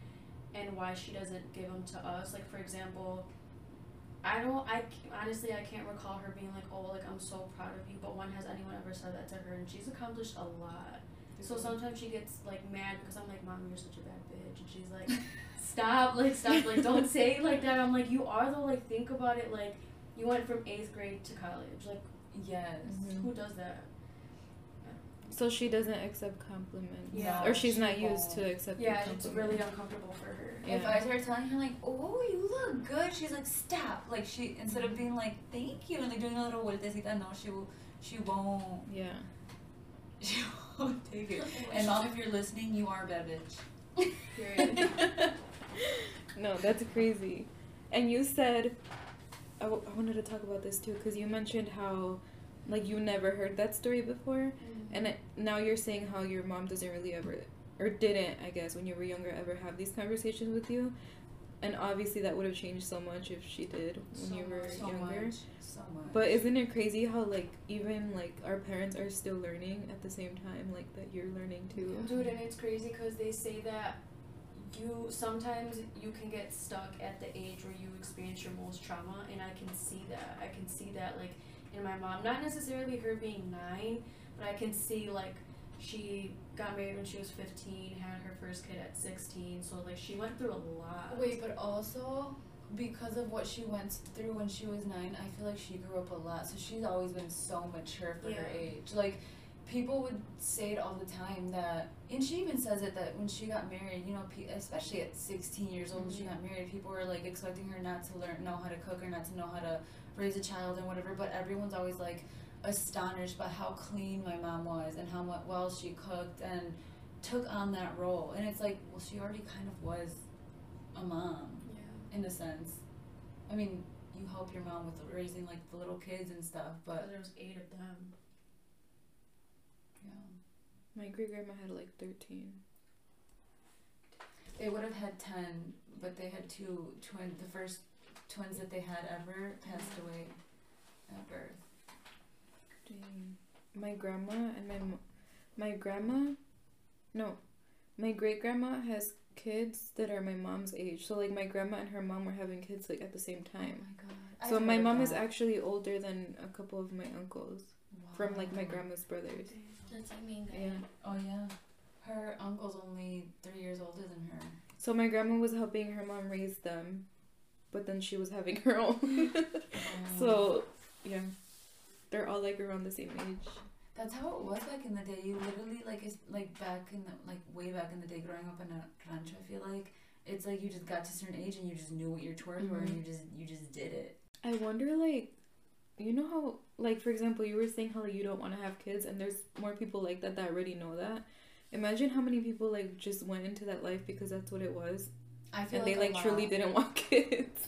and why she doesn't give them to us. Like for example, I don't I honestly I can't recall her being like, "Oh, like I'm so proud of you." But when has anyone ever said that to her? And she's accomplished a lot. So sometimes she gets like mad because I'm like, Mom, you're such a bad bitch, and she's like, Stop, <laughs> like stop, like don't say it like that. I'm like, you are though. Like think about it. Like you went from eighth grade to college. Like Yes. Mhm. who does that? So she doesn't accept compliments. Yeah. Or she's She not used to won't. accepting Yeah, it's really uncomfortable for her. If I start telling her like, "Oh, you look good," she's like, "Stop!" Like she instead of being like, "Thank you," and like doing a little vueltecita, no, she will, she won't, Yeah. <laughs> she won't take it. <laughs> And mom, if you're listening, you are a bad bitch. Period. <laughs> no, that's crazy. And you said, I, w- I wanted to talk about this too, because you mentioned how, like, you never heard that story before. Mm-hmm. And it, now you're saying how your mom doesn't really ever, or didn't, I guess, when you were younger, ever have these conversations with you. And obviously that would have changed so much if she did when So you were So younger. much, so much. But isn't it crazy how like even like our parents are still learning at the same time like that you're learning too? Dude, and it's crazy because they say that you sometimes you can get stuck at the age where you experience your most trauma, and I can see that. I can see that like in my mom, not necessarily her being nine, but I can see like she got married when she was 15, had her first kid at 16, so like she went through a lot. Wait, but also because of what she went through when she was nine, I feel like she grew up a lot. So she's always been so mature for her age. Like people would say it all the time that, and she even says it that when she got married, you know, especially at 16 years old when she mm-hmm. got married, people were like expecting her not to learn, know how to cook or not to know how to raise a child and whatever. But everyone's always like astonished by how clean my mom was and how well she cooked and took on that role. And it's like, well, she already kind of was a mom Yeah. in a sense. I mean, you help your mom with raising like the little kids and stuff, But but there was eight of them. My great grandma had like thirteen. they would have had ten, but they had two twin. The first twins that they had ever passed away at birth. Dang. My grandma and my mo- my grandma, no, my great grandma has kids that are my mom's age. So like my grandma and her mom were having kids like at the same time. Oh my god. So I've my mom is actually older than a couple of my uncles from like my grandma's brothers. That's I mean, Yeah. Oh yeah, her uncle's only three years older than her. So my grandma was helping her mom raise them, but then she was having her own. <laughs> so yeah, they're all like around the same age. That's how it was back in the day. You literally like it's like back in the like way back in the day, growing up in a ranch. I feel like it's like you just got to a certain age and you just knew what your chores were and Mhm. you just you just did it. I wonder, like, you know how, like, for example, you were saying how like you don't want to have kids, and there's more people like that that already know that. Imagine how many people like just went into that life because that's what it was, I feel and like they like truly didn't want <laughs> kids.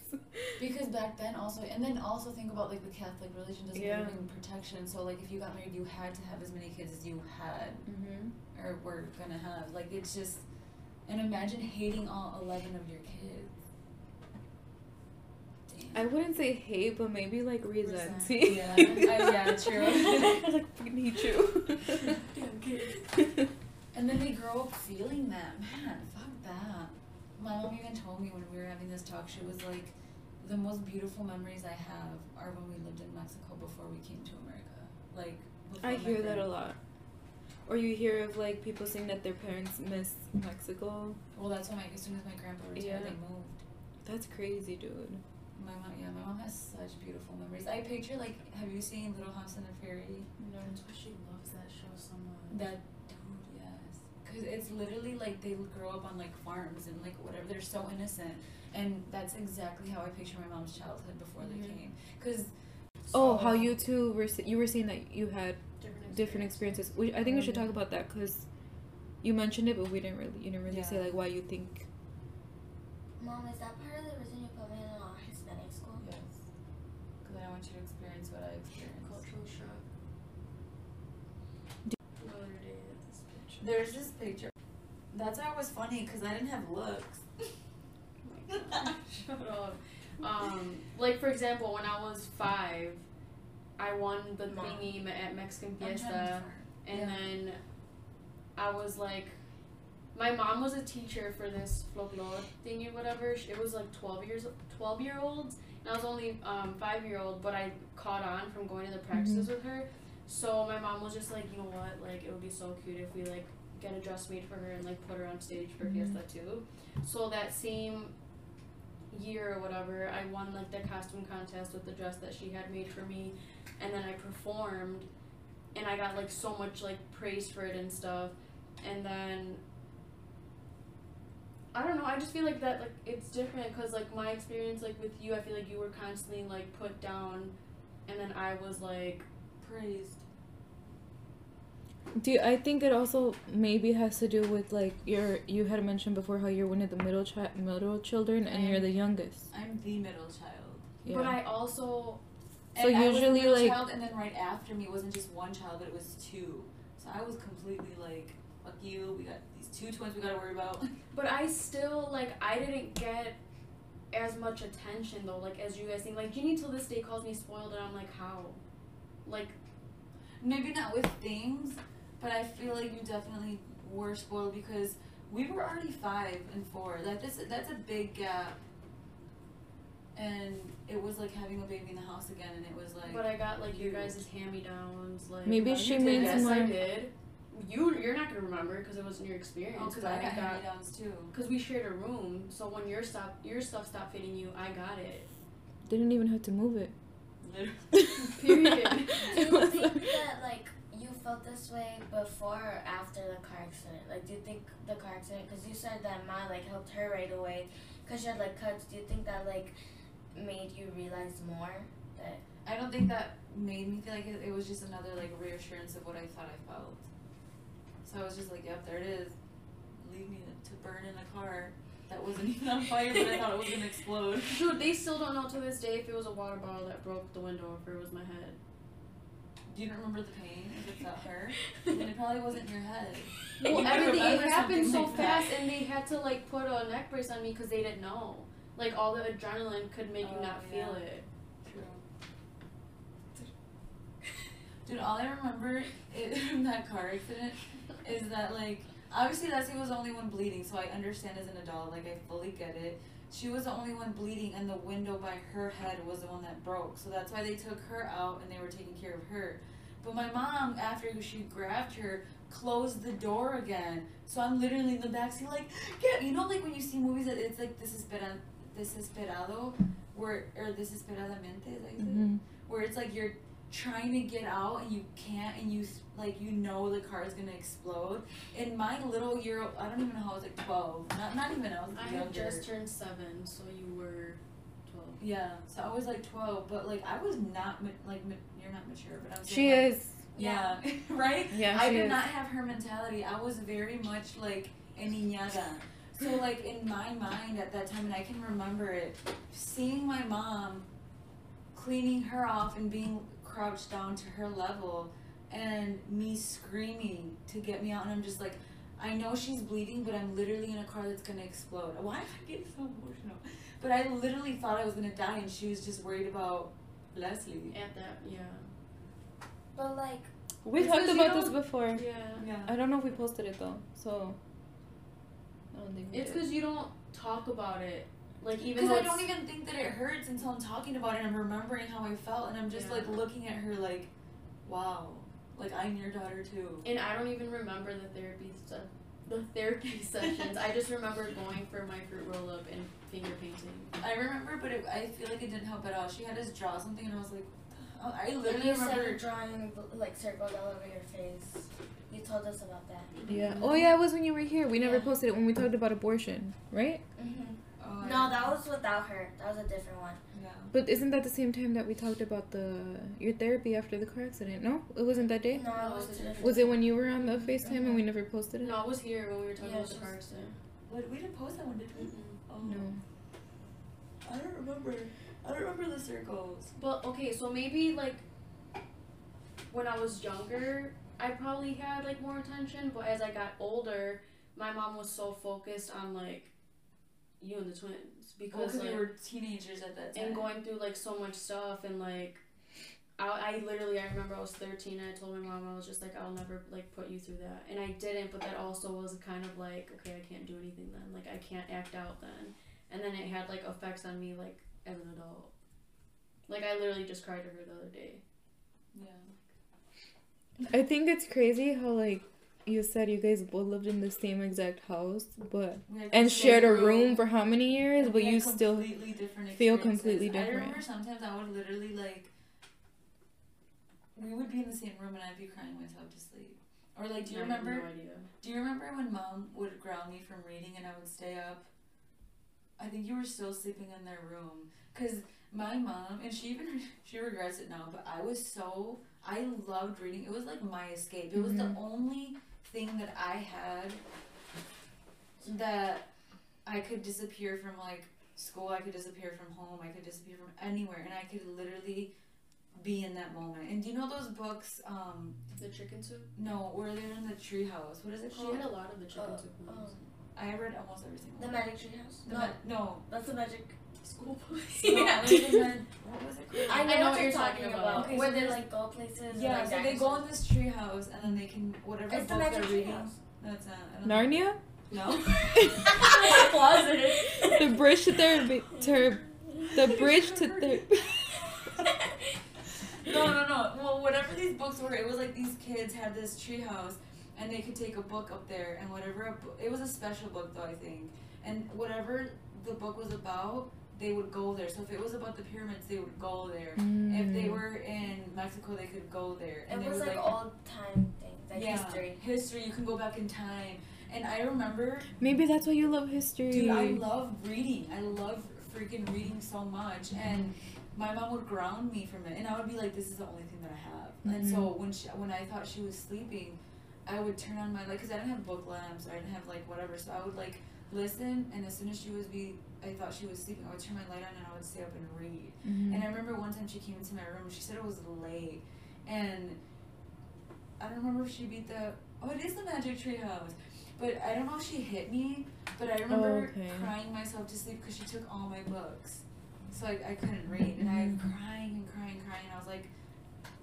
because back then also and then also think about like the Catholic religion doesn't Yeah. believe in protection. So like if you got married, you had to have as many kids as you had mm-hmm. or were gonna have. Like it's just and imagine hating all eleven of your kids. I wouldn't say hate, but maybe like resent. Resent. yeah, yeah, true. <laughs> I like fucking hate you. <laughs> And then we grow up feeling that. Man, fuck that. My mom even told me when we were having this talk, she was like, the most beautiful memories I have are when we lived in Mexico before we came to America. Like, I hear that a lot. Or you hear of like people saying that their parents miss Mexico. Well, that's when my, as soon as my grandpa retired, Yeah. they moved. That's crazy, dude. My mom, yeah, my mom has such beautiful memories. I picture like, have you seen Little House on the Prairie? No. That's why she loves that show so much. That dude, yes, because it's literally like they grow up on like farms and like whatever. They're so innocent, and that's exactly how I picture my mom's childhood before they Mhm. came. Because Oh, how you two were s- you were saying that you had Different, different experiences. We, I think we should Oh, talk about that because you mentioned it, but we didn't really you didn't really say like why you think. Mom, is that part of the reason you put me in a Hispanic school? yes, because I want you to experience what I experienced. Cultural shock. Another day at this bitch. There's this picture. That's why it was funny because I didn't have looks. <laughs> Shut up. Um, like for example, when I was five, I won the thingy at Mexican I'm trying to Fiesta, and Yeah. then I was like, my mom was a teacher for this folklore thingy, whatever. It was like twelve years, twelve year olds, and I was only um, five year old, but I caught on from going to the practices with her. So my mom was just like, you know what, like it would be so cute if we like get a dress made for her and like put her on stage for Mhm. Fiesta too. So that same year or whatever, I won like the costume contest with the dress that she had made for me, and then I performed, and I got like so much like praise for it and stuff, and then. I don't know. I just feel like that like it's different because like my experience like with you, I feel like you were constantly like put down, and then I was like Praised. Do you, I think it also maybe has to do with like your you had mentioned before how you're one of the middle chi- middle children and you're the youngest. I'm the middle child. Yeah. But I also So and I was the usually, like- child, and then right after me wasn't just one child, but it was two. So I was completely like, "Fuck you! We got these two twins we gotta worry about." <laughs> But I still like I didn't get as much attention though, like as you guys think. Like Jeannie till this day calls me spoiled, and I'm like, how? Like Maybe not with things, but I feel like you definitely were spoiled because we were already five and four. That this that's a big gap. And it was like having a baby in the house again, and it was like. But I got like your you. guys' hand me downs. Like Maybe no, she means yes, more. I did. You you're not gonna remember because it wasn't your experience. Oh, because but I got got hand me downs too. because we shared a room. So when your stuff your stuff stopped fitting you, I got it. Didn't even have to move it. <laughs> Period. Do you was think like- that like you felt this way before or after the car accident? Like, do you think the car accident? Because you said that Ma like helped her right away because she had like cuts. Do you think that like made you realize more that? I don't think that made me feel like it, it was just another like reassurance of what I thought I felt. So I was just like, yep, there it is. Leave me to burn in a car that wasn't <laughs> even on fire, but I thought it was gonna explode. <laughs> Dude, they still don't know to this day if it was a water bottle that broke the window or if it was my head. Do you remember the pain? If it's not her, then it probably wasn't your head. Well, You everything it happened so like fast, and they had to like put a neck brace on me because they didn't know. Like all the adrenaline could make you Oh, not yeah. feel it. True. Dude, all I remember <laughs> i from that car accident is that like obviously Leslie was the only one bleeding, so I understand as an adult, like I fully get it. She was the only one bleeding, and the window by her head was the one that broke. So that's why they took her out and they were taking care of her. But my mom, after she grabbed her, closed the door again. So I'm literally in the backseat, like, get you know, like when you see movies that it's like this is pera, this where or this is peradamente, is that you say? Mhm. where it's like you're trying to get out and you can't and you like you know the car is gonna explode. In my little year i don't even know how i was like 12 not, not even i was I younger. had just turned seven, so you were twelve. yeah so i was like 12 but like i was not ma- like ma- you're not mature but i'm She like, is. yeah <laughs> right? Yeah, i did is. not have her mentality. I was very much like a niñada. So like in my mind at that time and i can remember it seeing my mom cleaning her off and being crouched down to her level and me screaming to get me out and I'm just like I know she's bleeding but I'm literally in a car that's gonna explode. Why am I getting so emotional? But I literally thought I was gonna die and she was just worried about Leslie. At that, yeah. But like, We It's talked 'cause you about this before. Yeah. Yeah. I don't know if we posted it though, so I don't think It's because you don't talk about it. Like even Because I don't even think that it hurts until I'm talking about it and I'm remembering how I felt and I'm just Yeah. like looking at her like, wow, like I'm your daughter too. And I don't even remember the therapy stuff, the therapy <laughs> sessions. I just remember going for my fruit roll up and finger painting. I remember, but it, I feel like it didn't help at all. She had us draw something and I was like, I like literally you remember. said drawing like circles all over your face. You told told us about that. Yeah. Oh yeah, it was when you were here. We never Yeah. posted it when we talked about abortion, right? hmm Oh, No, that was without her. That was a different one. Yeah. But isn't that the same time that we talked about the your therapy after the car accident? No, it wasn't that day. No, it was it's a different. Was it when you were on the FaceTime and we uh-huh. never posted it? No, I was here when we were talking Yeah, about the car accident. What, we didn't post that one, did we? Oh. No. I don't remember. I don't remember the circles. But okay, so maybe like when I was younger, I probably had like more attention. But as I got older, my mom was so focused on like you and the twins because Because like we were teenagers at that time. and going through like so much stuff and like I, I literally I remember I was 13 and I told my mom I was just like I'll never like put you through that. And I didn't but that also was kind of like okay I can't do anything then. Like I can't act out then. And then it had like effects on me like as an adult. Like I literally just cried to her the other day. Yeah. I think it's crazy how like you said you guys both lived in the same exact house, but and shared a same room for how many years? But you still feel completely different feel experiences. completely I remember sometimes I would literally like we would be in the same room and I'd be crying myself to sleep. Or like, do you I have remember? no idea Do you remember when mom would ground me from reading and I would stay up? I think you were still sleeping in their room. Cause my mom and she even <laughs> she regrets it now, but I was so I loved reading. It was like my escape. It was the Mhm. only thing that I had that I could disappear from like school. I could disappear from home. I could disappear from anywhere, and I could literally be in that moment. And do you know those books? Um, the chicken soup no, where they're in the treehouse. What is it she called? had a lot of the chicken Uh, soup oh, ones I read almost every single the one. Magic Tree House. The no, ma- no. that's the Magic. School No, it was the what was it called? I know, I know what what you're you're talking talking about. about. Okay, where so they like go places. Yeah, like, so they go in this tree house and then they can whatever It's book Magic they're reading. House. No, it's uh, not. Know. Narnia, No. <laughs> <laughs> was it? the bridge to therapy, ter- the <laughs> bridge to therapy. no, no, no. Well, whatever these books were, it was like these kids had this tree house and they could take a book up there and whatever a bo- it was a special book though I think and whatever the book was about they would go there so if it was about the pyramids they would go there if they Mm. were in Mexico they could go there and It they was would like old time things, like yeah, history. history you can go back in time and I remember Maybe that's why you love history. Dude, I love reading. I love freaking reading so much. And my mom would ground me from it, and I would be like, "This is the only thing that I have." And so when she, when I thought she was sleeping, I would turn on my like, cause I didn't have book lamps, I didn't have like whatever. So I would like listen, and as soon as she was be, I thought she was sleeping, I would turn my light on and I would stay up and read. Mhm. And I remember one time she came into my room. She said it was late, and I don't remember if she beat the. Oh, it is the Magic Tree House, but I don't know if she hit me. But I remember okay. crying myself to sleep because she took all my books, so I, I couldn't read, and I was crying and crying and crying. And I was like,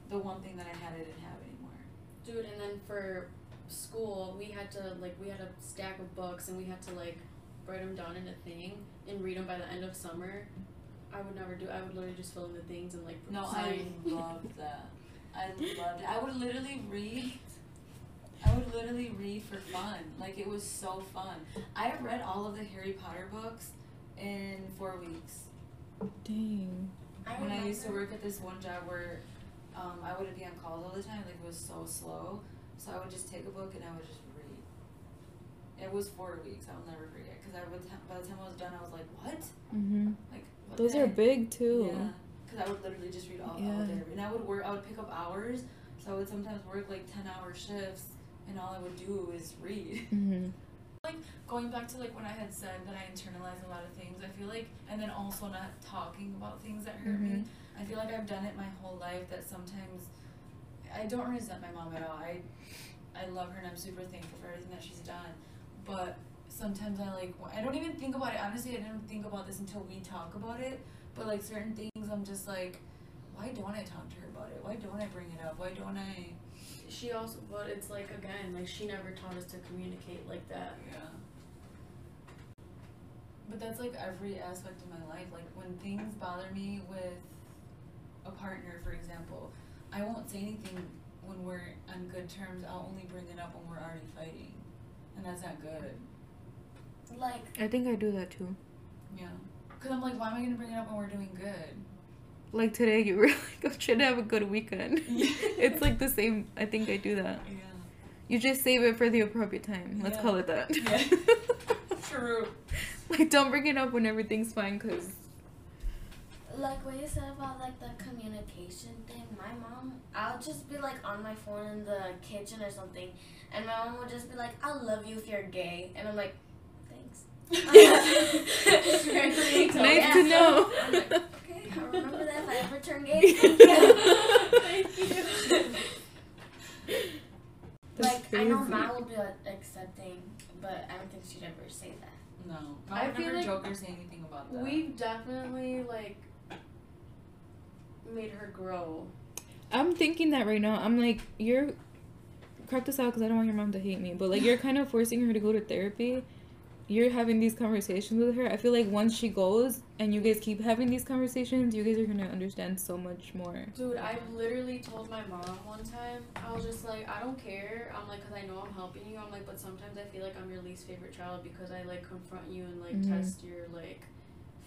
the one thing that I had, I didn't have anymore. dude and then for school we had to like we had a stack of books and we had to like write them down in a thing and read them by the end of summer I would never do I would literally just fill in the things and like No, sign I <laughs> loved that. I loved it. I would literally read. I would literally read for fun. Like it was so fun. I read all of the Harry Potter books in four weeks. Dang. I When I used to work at this one job where um, I wouldn't be on calls all the time, like it was so slow. So I would just take a book and I would just read. It was four weeks. I will never forget because I would by the time I was done, I was like, "What? Mhm. Like what Those are big too. Yeah, because I would literally just read all, all Yeah. day, and I would work. I would pick up hours, so I would sometimes work like ten hour shifts, and all I would do is read. <laughs> Mhm. Like going back to like when I had said that I internalize a lot of things, I feel like, and then also not talking about things that hurt me. I feel like I've done it my whole life. That sometimes I don't resent my mom at all. I I love her and I'm super thankful for everything that she's done. But sometimes I like I don't even think about it. Honestly, I didn't think about this until we talk about it. But like certain things, I'm just like, why don't I talk to her about it? Why don't I bring it up? Why don't I? she also but it's like again like she never taught us to communicate like that Yeah. But that's like every aspect of my life. Like when things bother me with a partner, for example, I won't say anything when we're on good terms. I'll only bring it up when we're already fighting, and that's not good. like I think I do that too. Yeah. Cause I'm like, why am I gonna bring it up when we're doing good? Like today, you were <laughs> like, "I'm trying to have a good weekend." <laughs> Yeah. it's like the same. I think I do that. Yeah. you just save it for the appropriate time. Let's Yeah. call it that. Yeah. <laughs> True. like don't bring it up when everything's fine, cause Like what you said about like the communication thing, my mom, I'll just be like on my phone in the kitchen or something, and my mom would just be like, "I love you if you're gay," and I'm like, "Thanks." <laughs> <laughs> nice Yeah. to know. I'm like, okay, I'll <laughs> remember that if I ever turn gay. Thank you. That's like I know crazy. Ma will be like, accepting, but I don't think she'd ever say that. No. I I would feel never like joke or say anything about that. We've definitely like made her grow. I'm thinking that right now. I'm like, you're crop this out because I don't want your mom to hate me. But like, you're kind of forcing her to go to therapy. You're having these conversations with her. I feel like once she goes and you guys keep having these conversations, you guys are gonna understand so much more. Dude, I literally told my mom one time, I was just like, I don't care. I'm like, because I know I'm helping you. I'm like, but sometimes I feel like I'm your least favorite child because I like confront you and like Mhm. test your like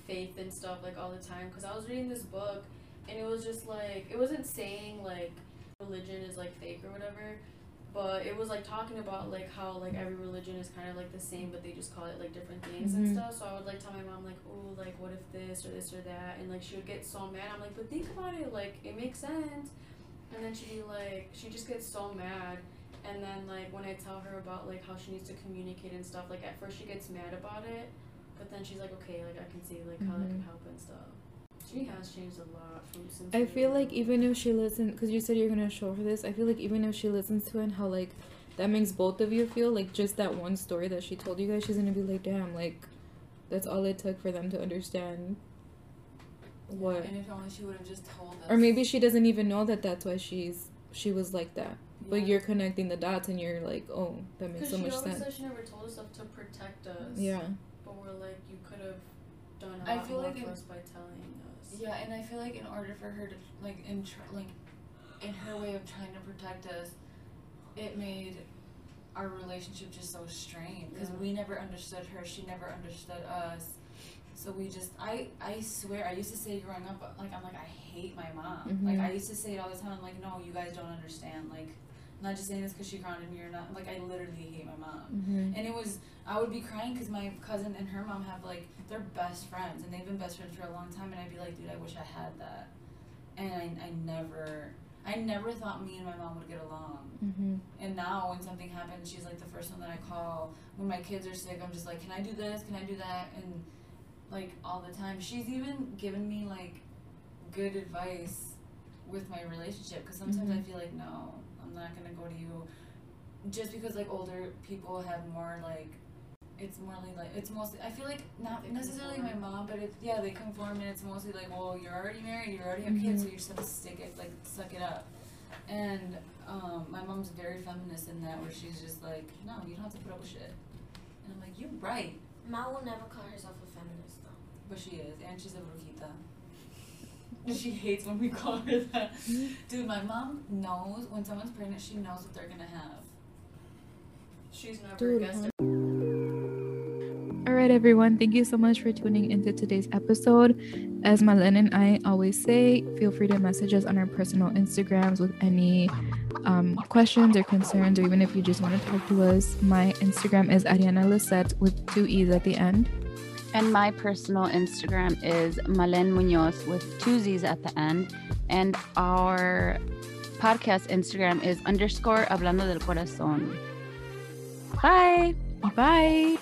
faith and stuff like all the time. Because I was reading this book and it was just like, it wasn't saying like religion is like fake or whatever. But it was like talking about like how like every religion is kind of like the same, but they just call it like different things Mhm. and stuff. So I would like tell my mom like, oh, like what if this or this or that, and like she would get so mad. I'm like, but think about it, like it makes sense. And then she'd be like, she just gets so mad. And then like when I tell her about like how she needs to communicate and stuff, like at first she gets mad about it, but then she's like, okay, like I can see like how that Mhm. can help and stuff. She has changed a lot from since. I feel like even if she listens, because you said you're gonna show her this, I feel like even if she listens to it and how like that makes both of you feel like just that one story that she told you guys, she's gonna be like, damn, like that's all it took for them to understand what, And if only she would have just told us. or maybe she doesn't even know that that's why she's she was like that. But you're connecting the dots and you're like, oh, that makes Because so she much always sense. said she never told us stuff to protect us. Yeah. But we're like, you could have done a lot feel more like for it- us by telling us. Yeah, and I feel like in order for her to like in tr- like in her way of trying to protect us, it made our relationship just so strained because Yeah. we never understood her. She never understood us. So we just I I swear I used to say growing up like I'm like I hate my mom. Like Mhm. I used to say it all the time. I'm like no, you guys don't understand. Like I'm not just saying this because she grounded me or not. Like I literally hate my mom. Mm-hmm. And it was, I would be crying because my cousin and her mom have like, they're best friends and they've been best friends for a long time. And I'd be like, dude, I wish I had that. And I, I never, I never thought me and my mom would get along. Mm-hmm. And now when something happens, she's like the first one that I call. When my kids are sick, I'm just like, can I do this? Can I do that? And like all the time. She's even given me like good advice with my relationship because sometimes I Mhm. feel like, no, I'm not to go to you just because like older people have more like it's more like it's mostly I feel like not They necessarily my mom, but it's yeah they conform and it's mostly like well you're already married, you already have kids, so Mhm. you just have to stick it like suck it up. And um, my mom's very feminist in that where she's just like no you don't have to put up with shit. And I'm like you're right, Ma will never call herself a feminist though. but she is and she's a brujita. <laughs> she hates when we call her that. Dude, my mom knows when someone's pregnant, she knows what they're gonna have. She's never Dude, guessed it. All right, everyone. Thank you so much for tuning into today's episode. As Malen and I always say, feel free to message us on our personal Instagrams with any um, questions or concerns, or even if you just want to talk to us. My Instagram is Ariana Lisette with two E's at the end. And my personal Instagram is Malen Munoz with two Z's at the end. And our podcast Instagram is underscore hablando del corazón. Bye. Bye.